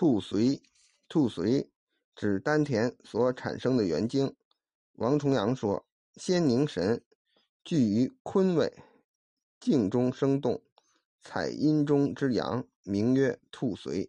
兔髓兔髓指丹田所产生的元精，王重阳说，先凝神聚于坤位，静中生动，采阴中之阳，名曰兔髓。